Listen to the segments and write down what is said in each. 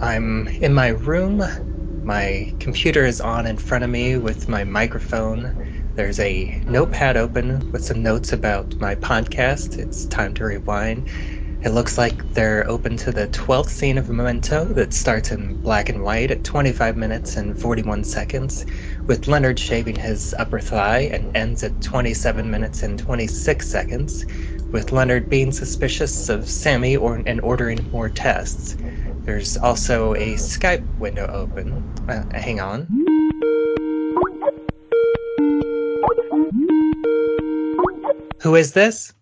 I'm in my room. My computer is on in front of me with my microphone. There's a notepad open with some notes about my podcast. It's time to rewind. It looks like they're open to the 12th scene of Memento that starts in black and white at 25 minutes and 41 seconds, with Leonard shaving his upper thigh and ends at 27 minutes and 26 seconds, with Leonard being suspicious of Sammy or, and ordering more tests. There's also a Skype window open. Uh, hang on. Who is this?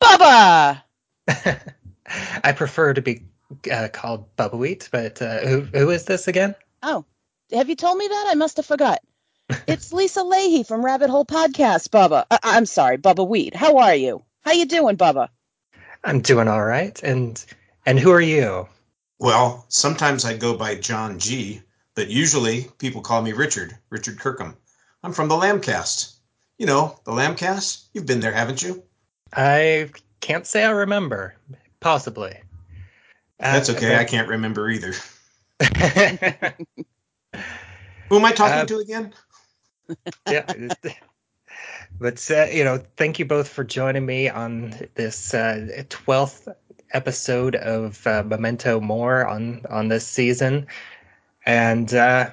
Bubba! I prefer to be uh, called Bubbawheat, but uh, who, who is this again? Oh, have you told me that? I must have forgot. it's Lisa Leaheey from Rabbit Hole Podcast, Bubba. I- I'm sorry, Bubbawheat. How are you? How you doing, Bubba? I'm doing all right. And and who are you? Well, sometimes I go by John G, but usually people call me Richard, Richard Kirkham. I'm from the Lambcast. You know, the Lambcast? You've been there, haven't you? I can't say I remember. Possibly. That's Uh, okay. I can't remember either. Who am I talking Uh, to again? yeah. But uh, you know, thank you both for joining me on this uh, twelfth episode of uh, Memento More on on this season, and uh,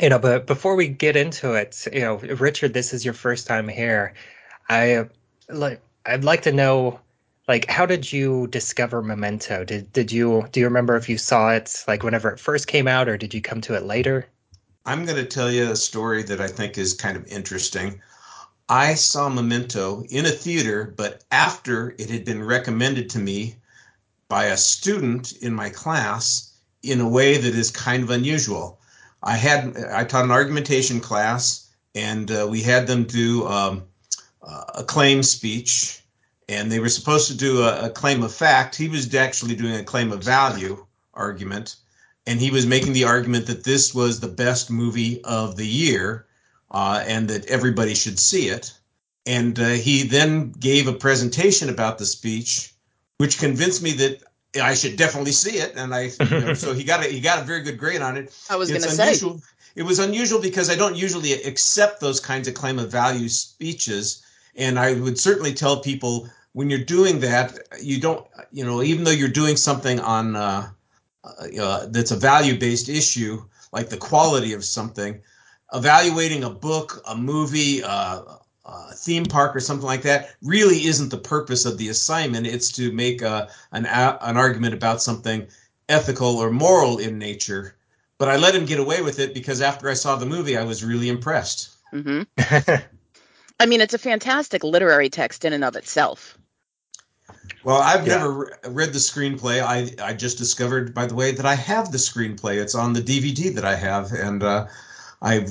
you know, but before we get into it, you know, Richard, this is your first time here. I like I'd like to know. Like, how did you discover Memento? Did did you do you remember if you saw it like whenever it first came out, or did you come to it later? I'm going to tell you a story that I think is kind of interesting. I saw Memento in a theater, but after it had been recommended to me by a student in my class in a way that is kind of unusual. I had I taught an argumentation class, and uh, we had them do um, a claim speech, and they were supposed to do a, a claim of fact. He was actually doing a claim of value argument, and he was making the argument that this was the best movie of the year, uh, and that everybody should see it. And uh, he then gave a presentation about the speech, which convinced me that I should definitely see it. And I, you know, so he got a he got a very good grade on it. I was going to say. It was unusual because I don't usually accept those kinds of claim of value speeches, and I would certainly tell people when you're doing that, you don't, you know, even though you're doing something on uh, uh, that's a value based issue, like the quality of something, evaluating a book, a movie, uh, a theme park, or something like that really isn't the purpose of the assignment. It's to make a, an, a, an argument about something ethical or moral in nature. But I let him get away with it because after I saw the movie, I was really impressed. hmm I mean, it's a fantastic literary text in and of itself. Well, I've Yeah. never re- read the screenplay. I, I just discovered, by the way, that I have the screenplay. It's on the DVD that I have, and uh, I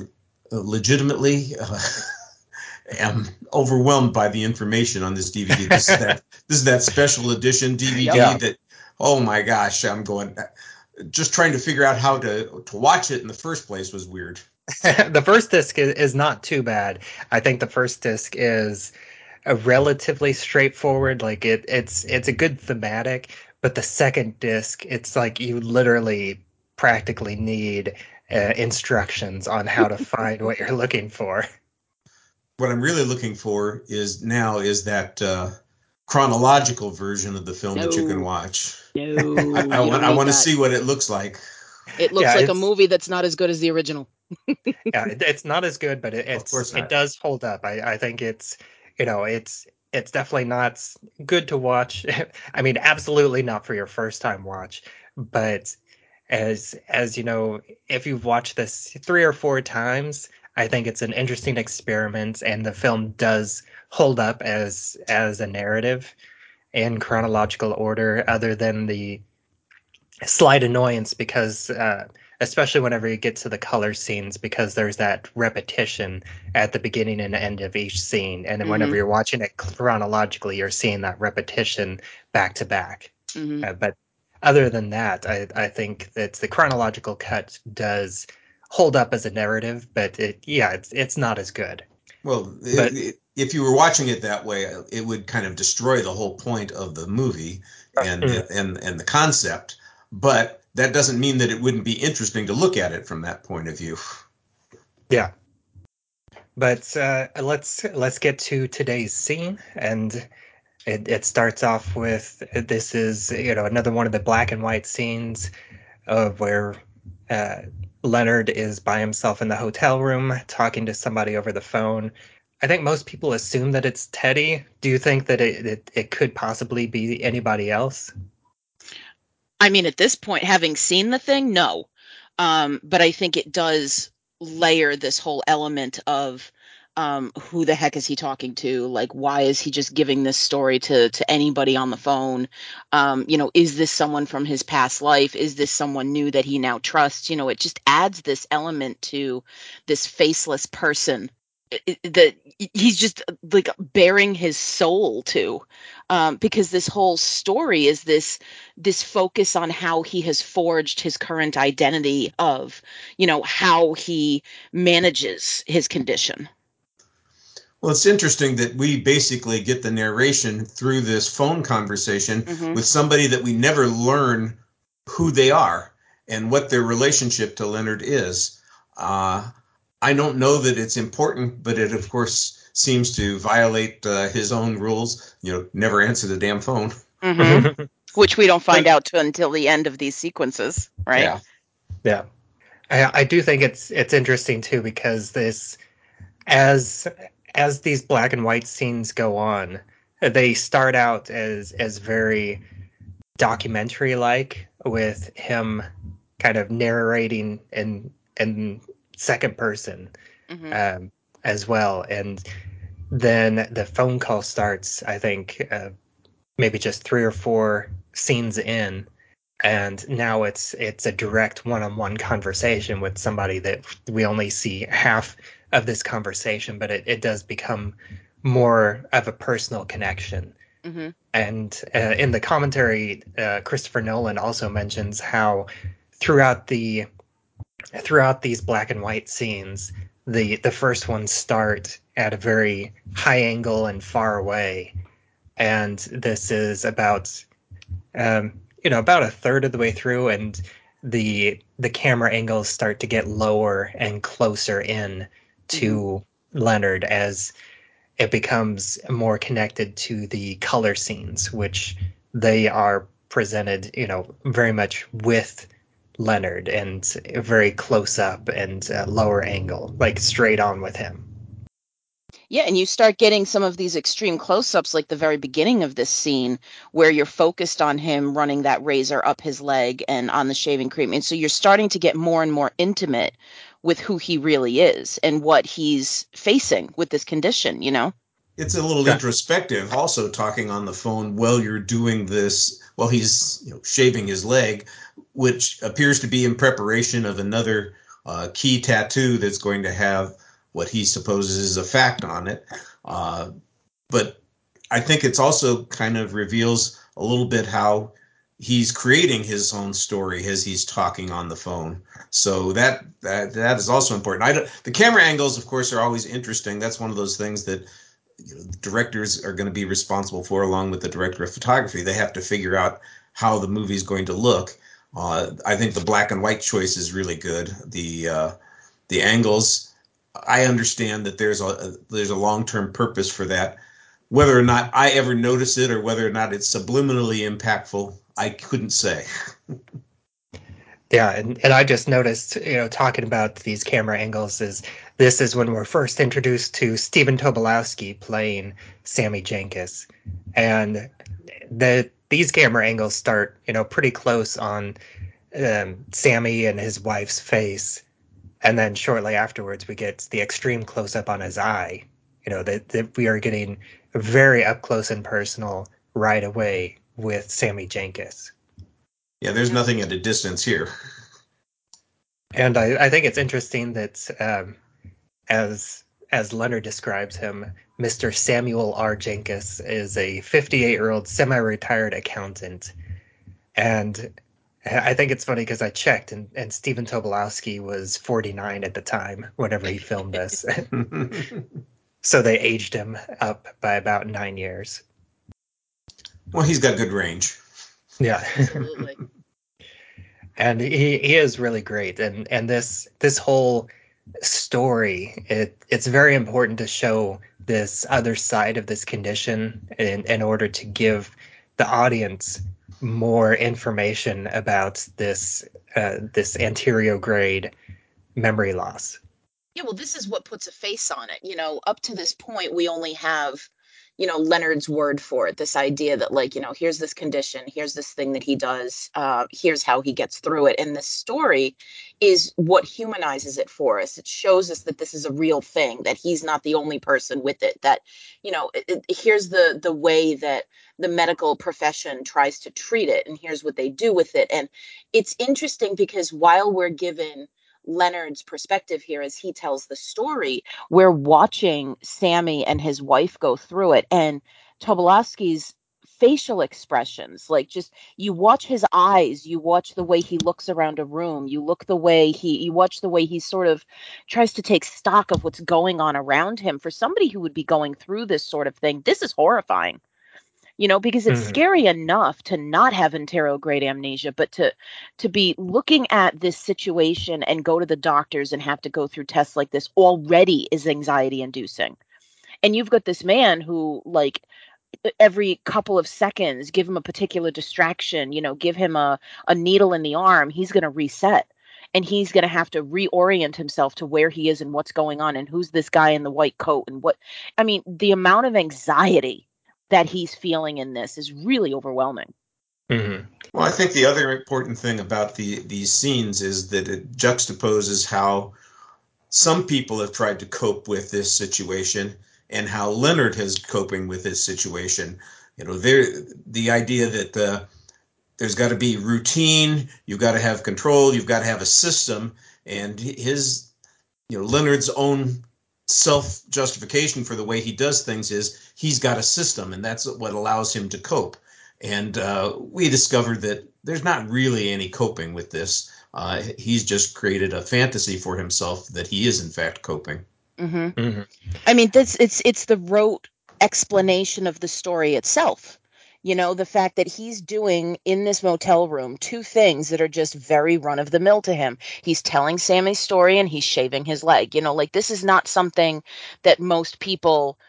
legitimately uh, am overwhelmed by the information on this DVD. This is that this is that special edition DVD Yeah. that. Oh my gosh, I'm going. Just trying to figure out how to to watch it in the first place was weird. the first disc is, is not too bad. I think the first disc is a relatively straightforward. Like it, it's it's a good thematic. But the second disc, it's like you literally practically need uh, instructions on how to find what you're looking for. What I'm really looking for is now is that uh, chronological version of the film that you can watch. No, I, I want I want to see what it looks like. It looks Yeah, like a movie that's not as good as the original. yeah, it, it's not as good, but it, it's it does hold up. I, I think it's you know it's it's definitely not good to watch. I mean, absolutely not for your first time watch, but as as you know, if you've watched this three or four times, I think it's an interesting experiment, and the film does hold up as as a narrative in chronological order, other than the slight annoyance because uh, especially whenever you get to the color scenes because there's that repetition at the beginning and end of each scene and then whenever Mhm. you're watching it chronologically you're seeing that repetition back to back hmm Uh, but other than that I, I think that the chronological cut does hold up as a narrative but it yeah it's it's not as good Well, But- if you were watching it that way, it would kind of destroy the whole point of the movie and Mhm. and and the concept. But that doesn't mean that it wouldn't be interesting to look at it from that point of view. Yeah. But uh, let's let's get to today's scene, and it, it starts off with this is you know another one of the black and white scenes of where uh, Leonard is by himself in the hotel room talking to somebody over the phone. I think most people assume that it's Teddy. Do you think that it, it, it could possibly be anybody else? I mean, at this point, having seen the thing, no. Um, but I think it does layer this whole element of um, who the heck is he talking to? Like, why is he just giving this story to to anybody on the phone? Um, you know, is this someone from his past life? Is this someone new that he now trusts? You know, it just adds this element to this faceless person that he's just like bearing his soul to um, because this whole story is this this focus on how he has forged his current identity of you know how he manages his condition well it's interesting that we basically get the narration through this phone conversation mm-hmm. with somebody that we never learn who they are and what their relationship to leonard is uh, I don't know that it's important, but it of course seems to violate uh, his own rules. You know, never answer the damn phone. Mm-hmm. Which we don't find but, out until the end of these sequences, right? Yeah, yeah. I, I do think it's it's interesting too because this, as as these black and white scenes go on, they start out as as very documentary like with him kind of narrating in and second person mm-hmm. um, as well. And then the phone call starts, I think, uh, maybe just three or four scenes in. And now it's it's a direct one-on-one conversation with somebody that we only see half of this conversation, but it, it does become more of a personal connection. Mm-hmm. And uh, in the commentary, uh, Christopher Nolan also mentions how throughout the throughout these black and white scenes, the the first ones start at a very high angle and far away, and this is about um, you know about a third of the way through, and the the camera angles start to get lower and closer in to mm-hmm. Leonard as it becomes more connected to the color scenes, which they are presented, you know, very much with Leonard and very close up and uh, lower angle, like straight on with him. Yeah, and you start getting some of these extreme close ups, like the very beginning of this scene, where you're focused on him running that razor up his leg and on the shaving cream. And so you're starting to get more and more intimate with who he really is and what he's facing with this condition, you know? It's a little yeah. introspective, also talking on the phone while you're doing this, while he's you know, shaving his leg which appears to be in preparation of another uh, key tattoo that's going to have what he supposes is a fact on it. Uh, but I think it's also kind of reveals a little bit how he's creating his own story as he's talking on the phone. So that that that is also important. I the camera angles, of course, are always interesting. That's one of those things that you know, directors are going to be responsible for, along with the director of photography. They have to figure out how the movie is going to look. Uh, I think the black and white choice is really good. The uh, the angles, I understand that there's a there's a long term purpose for that. Whether or not I ever notice it or whether or not it's subliminally impactful, I couldn't say. yeah, and, and I just noticed, you know, talking about these camera angles is this is when we're first introduced to Stephen Tobolowsky playing Sammy Jankis, and the these camera angles start, you know, pretty close on um, Sammy and his wife's face, and then shortly afterwards we get the extreme close up on his eye. You know that, that we are getting very up close and personal right away with Sammy Jankis. Yeah, there's nothing at a distance here. And I, I think it's interesting that um, as as Leonard describes him, Mr. Samuel R. Jankis is a 58 year old semi retired accountant. And I think it's funny because I checked and, and Stephen Tobolowsky was 49 at the time whenever he filmed this. so they aged him up by about nine years. Well, he's got good range. Yeah. Absolutely. and he, he is really great and and this this whole story it it's very important to show this other side of this condition in, in order to give the audience more information about this uh, this anterograde memory loss yeah well this is what puts a face on it you know up to this point we only have you know leonard's word for it this idea that like you know here's this condition here's this thing that he does uh, here's how he gets through it. And this story is what humanizes it for us. It shows us that this is a real thing that he's not the only person with it that you know it, it, here's the the way that the medical profession tries to treat it and here's what they do with it. And it's interesting because while we're given Leonard's perspective here as he tells the story. We're watching Sammy and his wife go through it, and Tobolowsky's facial expressions like just you watch his eyes you watch the way he looks around a room you look the way he you watch the way he sort of tries to take stock of what's going on around him for somebody who would be going through this sort of thing this is horrifying you know because it's mm-hmm. scary enough to not have anterograde amnesia but to to be looking at this situation and go to the doctors and have to go through tests like this already is anxiety inducing and you've got this man who like every couple of seconds give him a particular distraction you know give him a, a needle in the arm he's going to reset and he's going to have to reorient himself to where he is and what's going on and who's this guy in the white coat and what i mean the amount of anxiety that he's feeling in this is really overwhelming. Mm-hmm. Well, I think the other important thing about the these scenes is that it juxtaposes how some people have tried to cope with this situation and how Leonard has coping with this situation. You know, there the idea that uh, there's got to be routine, you've got to have control, you've got to have a system, and his, you know, Leonard's own self justification for the way he does things is he's got a system, and that's what allows him to cope. And uh, we discovered that there's not really any coping with this. Uh, he's just created a fantasy for himself that he is in fact coping. Mm-hmm. Mm-hmm. I mean, this it's it's the rote explanation of the story itself you know the fact that he's doing in this motel room two things that are just very run of the mill to him. He's telling sammy's story and he's shaving his leg you know like this is not something that most people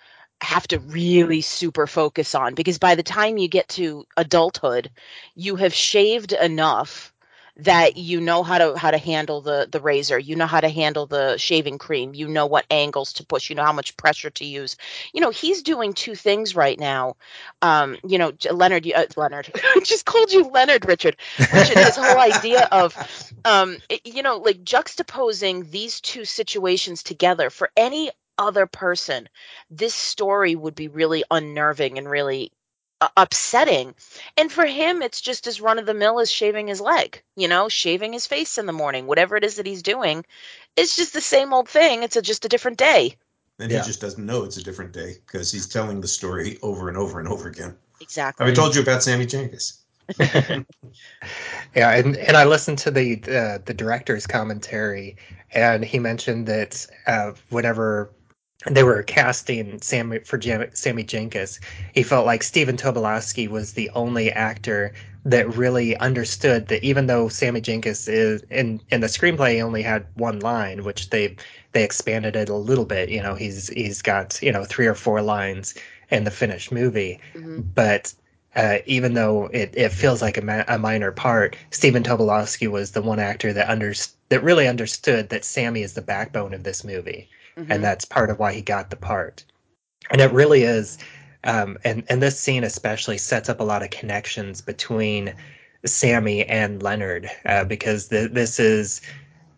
have to really super focus on because by the time you get to adulthood you have shaved enough that you know how to how to handle the the razor. You know how to handle the shaving cream. You know what angles to push. You know how much pressure to use. You know he's doing two things right now. Um you know leonard uh, leonard. Just called you leonard richard richard his whole idea of um you know like juxtaposing these two situations together. For any other person this story would be really unnerving and really upsetting. And for him, it's just as run of the mill as shaving his leg, you know, shaving his face in the morning, whatever it is that he's doing. It's just the same old thing. It's a, just a different day. And yeah. he just doesn't know it's a different day because he's telling the story over and over and over again. Exactly. Have I told you about Sammy Jankis? yeah, and, and I listened to the uh, the director's commentary, and he mentioned that uh, whenever they were casting Sammy for Jam- Sammy Jankis. He felt like Stephen Tobolowsky was the only actor that really understood that even though Sammy Jankis is in in the screenplay he only had one line, which they they expanded it a little bit. You know, he's he's got you know three or four lines in the finished movie, mm-hmm. but. Uh, even though it, it feels like a, ma- a minor part, Stephen Tobolowsky was the one actor that under- that really understood that Sammy is the backbone of this movie mm-hmm. and that's part of why he got the part. And it really is, um, and and this scene especially sets up a lot of connections between Sammy and Leonard uh, because the, this is,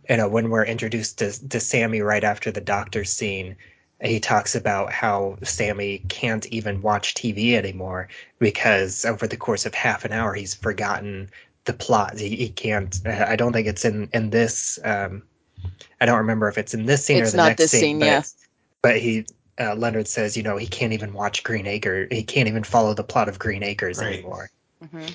you know, when we're introduced to, to Sammy right after the doctor scene, he talks about how Sammy can't even watch TV anymore because over the course of half an hour he's forgotten the plot. He, he can't. I don't think it's in in this um, I don't remember if it's in this scene it's or the not next this scene. scene but, yeah. but he uh, Leonard says, you know, he can't even watch Green Acre. He can't even follow the plot of Green Acres right. anymore. Mm-hmm.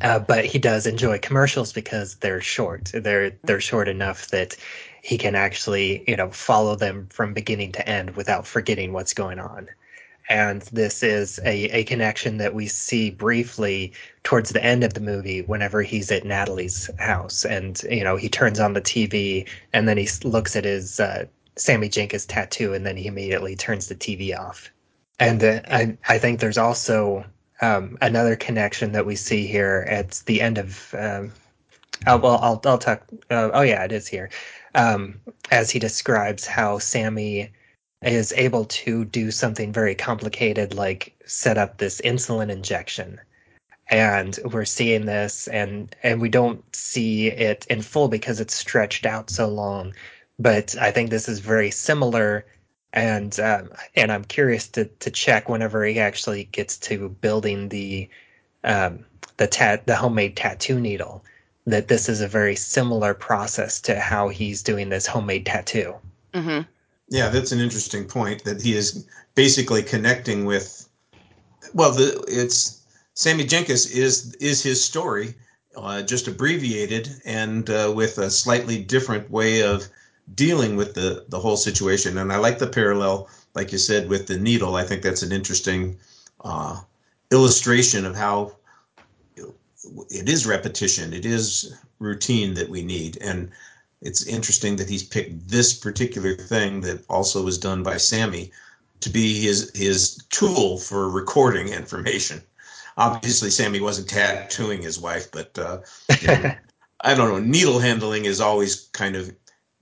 Uh, but he does enjoy commercials because they're short. They're they're short enough that he can actually, you know, follow them from beginning to end without forgetting what's going on. And this is a, a connection that we see briefly towards the end of the movie whenever he's at Natalie's house. And, you know, he turns on the TV and then he looks at his uh, Sammy Jankis tattoo and then he immediately turns the TV off. And uh, I, I think there's also um, another connection that we see here at the end of. Um, oh, well, I'll, I'll talk. Uh, oh, yeah, it is here. Um, as he describes how Sammy is able to do something very complicated like set up this insulin injection. And we're seeing this and and we don't see it in full because it's stretched out so long. But i think this is very similar and um, and i'm curious to to check whenever he actually gets to building the um, the tat the homemade tattoo needle that this is a very similar process to how he's doing this homemade tattoo. Hmm Yeah, that's an interesting point that he is basically connecting with. Well, the it's Sammy Jankis is is his story, uh, just abbreviated and uh, with a slightly different way of dealing with the the whole situation. And I like the parallel, like you said, with the needle. I think that's an interesting uh, illustration of how it is repetition, it is routine that we need, and it's interesting that he's picked this particular thing that also was done by Sammy to be his his tool for recording information. Obviously, Sammy wasn't tattooing his wife, but uh, you know, I don't know. Needle handling is always kind of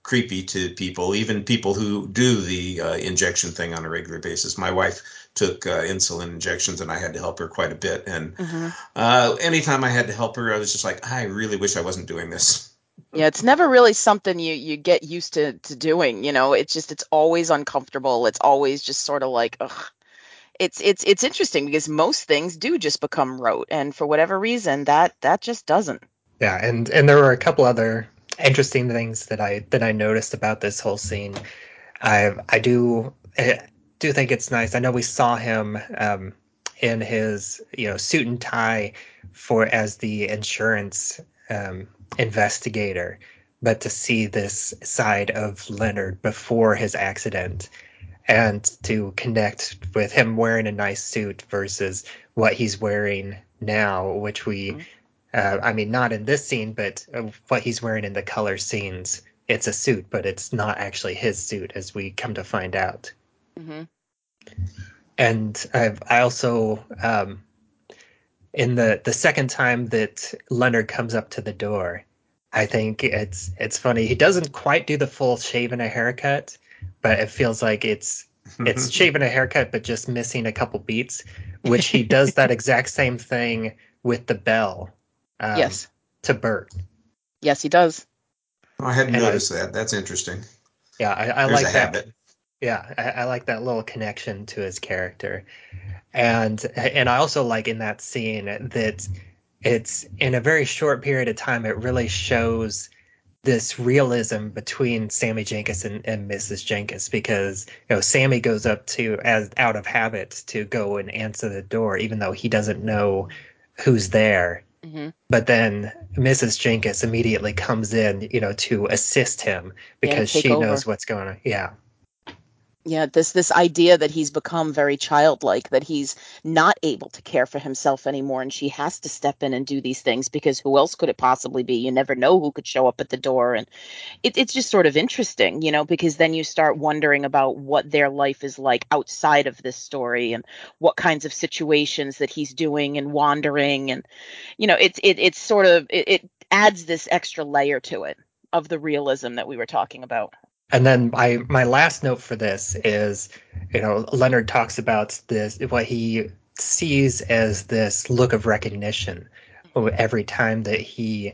creepy to people, even people who do the uh, injection thing on a regular basis. My wife took uh, insulin injections, and I had to help her quite a bit. And hmm uh, anytime I had to help her, I was just like, I really wish I wasn't doing this. Yeah, it's never really something you you get used to to doing. You know, it's just it's always uncomfortable. It's always just sort of like, ugh. It's it's it's interesting because most things do just become rote, and for whatever reason, that that just doesn't. Yeah, and and there were a couple other interesting things that I that I noticed about this whole scene. I I do I do think it's nice. I know we saw him um, in his you know suit and tie for as the insurance um, investigator, but to see this side of Leonard before his accident and to connect with him wearing a nice suit versus what he's wearing now, which we Mhm. uh, I mean, not in this scene, but uh, what he's wearing in the color scenes. It's a suit, but it's not actually his suit, as we come to find out. hmm And I've, I also, um, in the the second time that Leonard comes up to the door, I think it's it's funny. He doesn't quite do the full shave and a haircut, but it feels like it's it's shaving a haircut, but just missing a couple beats. Which he does that exact same thing with the bell. Um, Yes, To Bert. yes, he does. I hadn't And I- noticed that. That's interesting. Yeah, I, I like a that. habit. Yeah, I, I like that little connection to his character, and and I also like in that scene that it's in a very short period of time. It really shows this realism between Sammy Jankis and, and Mrs. Jankis because you know Sammy goes up to as out of habit to go and answer the door, even though he doesn't know who's there. hmm But then Mrs. Jankis immediately comes in, you know, to assist him because take she over. knows what's going on. Yeah. Yeah, this this idea that he's become very childlike, that he's not able to care for himself anymore, and she has to step in and do these things because who else could it possibly be? You never know who could show up at the door, and it, it's just sort of interesting, you know, because then you start wondering about what their life is like outside of this story and what kinds of situations that he's doing and wandering, and you know, it's it it's sort of it, it adds this extra layer to it of the realism that we were talking about. And then my my last note for this is, you know, Leonard talks about this what he sees as this look of recognition every time that he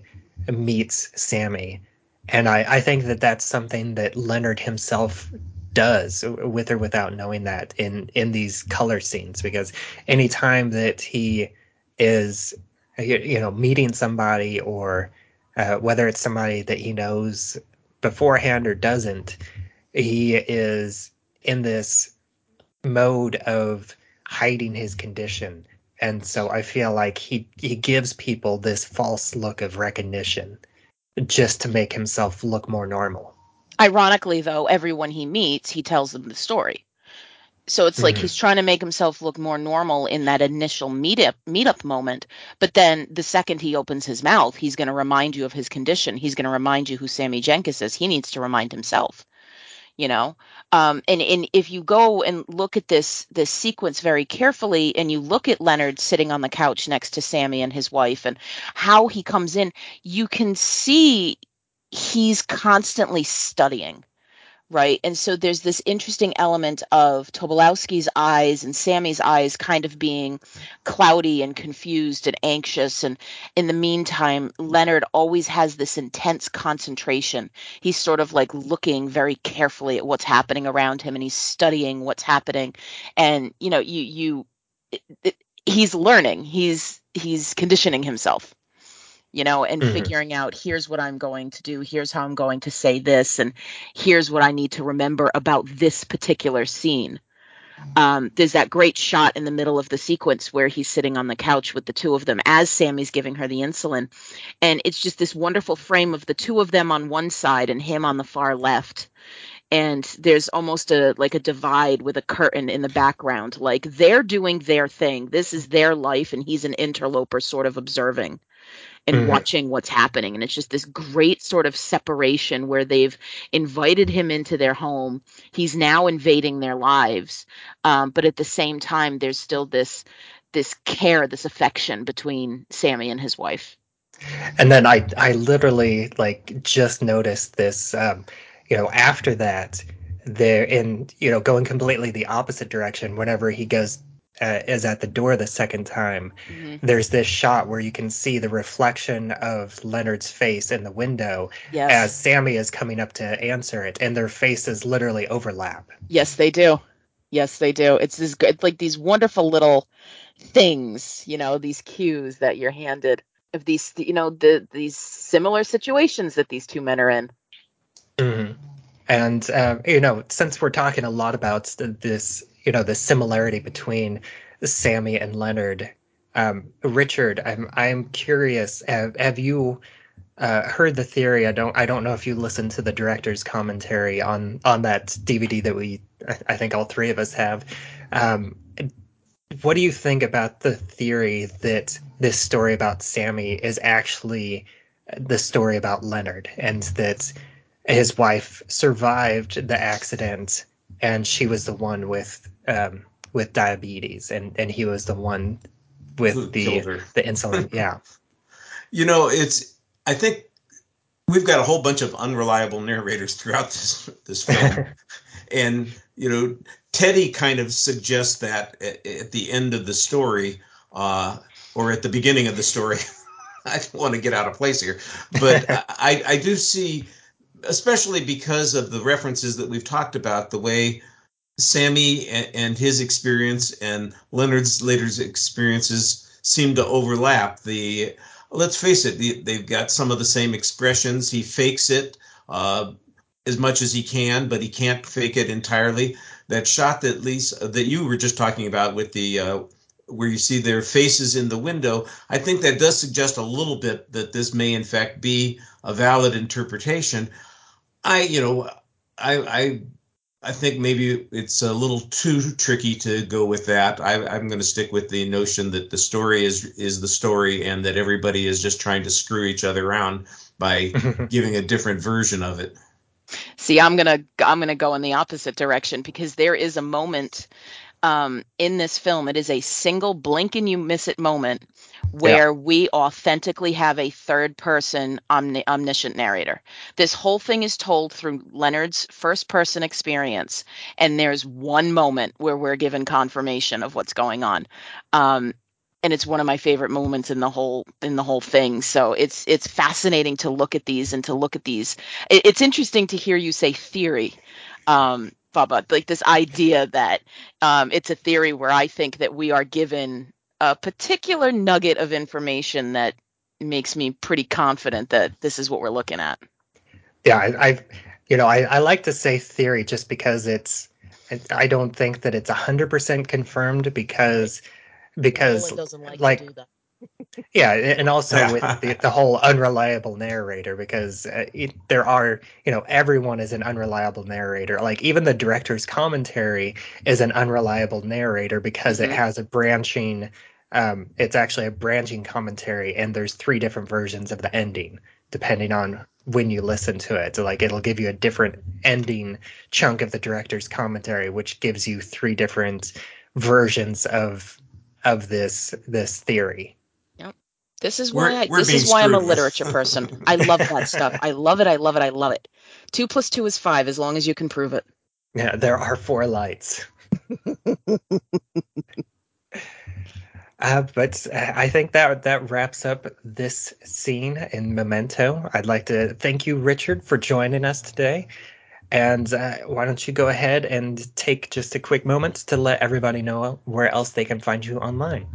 meets Sammy, and I I think that that's something that Leonard himself does with or without knowing that in in these color scenes because anytime that he is you know meeting somebody or uh, whether it's somebody that he knows beforehand or doesn't, he is in this mode of hiding his condition. And so I feel like he, he gives people this false look of recognition just to make himself look more normal. Ironically, though, everyone he meets, he tells them the story. So it's like Mhm. he's trying to make himself look more normal in that initial meetup meetup moment, but then the second he opens his mouth, he's going to remind you of his condition. He's going to remind you who Sammy Jankis is. He needs to remind himself, you know. Um, and and if you go and look at this this sequence very carefully, and you look at Leonard sitting on the couch next to Sammy and his wife, and how he comes in, you can see he's constantly studying right? And so there's this interesting element of Tobolowsky's eyes and Sammy's eyes kind of being cloudy and confused and anxious. And in the meantime, Leonard always has this intense concentration. He's sort of like looking very carefully at what's happening around him and he's studying what's happening. And, you know, you, you, it, it, he's learning, he's, he's conditioning himself you know, and Mhm. figuring out here's what I'm going to do, here's how I'm going to say this, and here's what I need to remember about this particular scene. Um, there's that great shot in the middle of the sequence where he's sitting on the couch with the two of them as Sammy's giving her the insulin. And it's just this wonderful frame of the two of them on one side and him on the far left. And there's almost a like a divide with a curtain in the background. Like they're doing their thing. This is their life, and he's an interloper sort of observing and Mhm. watching what's happening. And it's just this great sort of separation where they've invited him into their home. He's now invading their lives. Um, but at the same time, there's still this this care, this affection between Sammy and his wife. And then I I literally like just noticed this um, you know after that there in you know going completely the opposite direction whenever he goes uh, is at the door the second time there's this shot where you can see the reflection of Leonard's face in the window Yes. as Sammy is coming up to answer it and their faces literally overlap. Yes, they do. Yes, they do. It's this good, like these wonderful little things, you know, these cues that you're handed of these, you know, the these similar situations that these two men are in. Mhm. And uh, you know, since we're talking a lot about this, you know, the similarity between Sammy and Leonard, um, Richard, I'm I'm curious. Have, have you uh, heard the theory? I don't I don't know if you listened to the director's commentary on on that DVD that we I think all three of us have. Um, what do you think about the theory that this story about Sammy is actually the story about Leonard and that his wife survived the accident and she was the one with um, with diabetes and and he was the one with the the insulin yeah You know, it's. I think we've got a whole bunch of unreliable narrators throughout this this film, and you know, Teddy kind of suggests that at, at the end of the story, uh, or at the beginning of the story. I don't want to get out of place here, but I, I do see, especially because of the references that we've talked about, the way Sammy and, his experience and Leonard's later experiences seem to overlap. The let's face it, they've got some of the same expressions. He fakes it uh, as much as he can, but he can't fake it entirely. That shot that Lisa that you were just talking about with the uh, where you see their faces in the window, I think that does suggest a little bit that this may in fact be a valid interpretation. I, you know, I, I, I think maybe it's a little too tricky to go with that. I, I'm going to stick with the notion that the story is is the story, and that everybody is just trying to screw each other around by giving a different version of it. See, I'm gonna I'm gonna go in the opposite direction because there is a moment um, in this film. It is a single blink and you miss it moment where we authentically have a third person omni- omniscient narrator. This whole thing is told through Leonard's first person experience, and there's one moment where we're given confirmation of what's going on. Um, and it's one of my favorite moments in the whole in the whole thing. So it's it's fascinating to look at these and to look at these. It, it's interesting to hear you say theory, um, like this idea that um, it's a theory where I think that we are given a particular nugget of information that makes me pretty confident that this is what we're looking at. yeah I, I you know I, I like to say theory just because it's I, I don't think that it's 100% confirmed because because Nolan doesn't like, like to do that. Yeah, and also with the, the whole unreliable narrator, because uh, it, there are, you know, everyone is an unreliable narrator. Like even the director's commentary is an unreliable narrator because Mhm. it has a branching. Um, it's actually a branching commentary, and there's three different versions of the ending depending on when you listen to it. So, like, it'll give you a different ending chunk of the director's commentary, which gives you three different versions of of this this theory. Yep. This is why We're- I, we're this is why I'm a literature person. I love that stuff. I love it. I love it. I love it. Two plus two is five, as long as you can prove it. Yeah, there are four lights. Uh, but I think that that wraps up this scene in Memento. I'd like to thank you, Richard, for joining us today. And uh, why don't you go ahead and take just a quick moment to let everybody know where else they can find you online?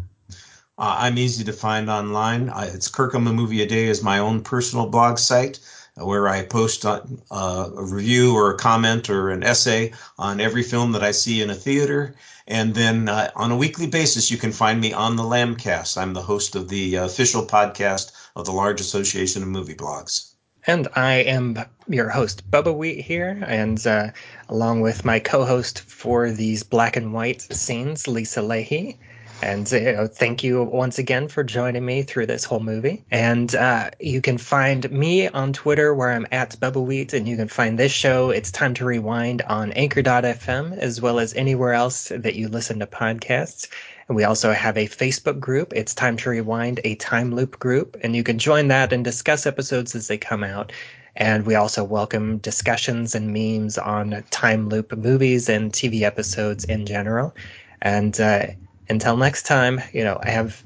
Uh, I'm easy to find online. Uh, it's Kirkham a Movie a Day is my own personal blog site uh, where I post on, uh, a review or a comment or an essay on every film that I see in a theater. And then uh, on a weekly basis, you can find me on the Lambcast. I'm the host of the official podcast of the Large Association of Movie Blogs. And I am your host, Bubbawheat here, and uh, along with my co-host for these black and white scenes, Lisa Leaheey. And you know, thank you once again for joining me through this whole movie. And uh, you can find me on Twitter where I'm at Bubbawheat, and you can find this show, It's Time to Rewind, on Anchor.fm, as well as anywhere else that you listen to podcasts. And we also have a Facebook group. It's Time to Rewind, a time loop group. And you can join that and discuss episodes as they come out. And we also welcome discussions and memes on time loop movies and TV episodes in general. And uh, until next time, you know, I have,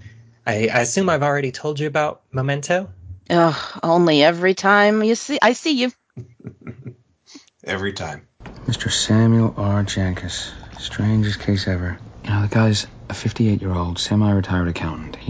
I, I assume I've already told you about Memento. Ugh, only every time you see, I see you. Every time. Mr. Samuel R. Jankis. Strangest case ever. You know, the guy's a 58 year old semi retired accountant.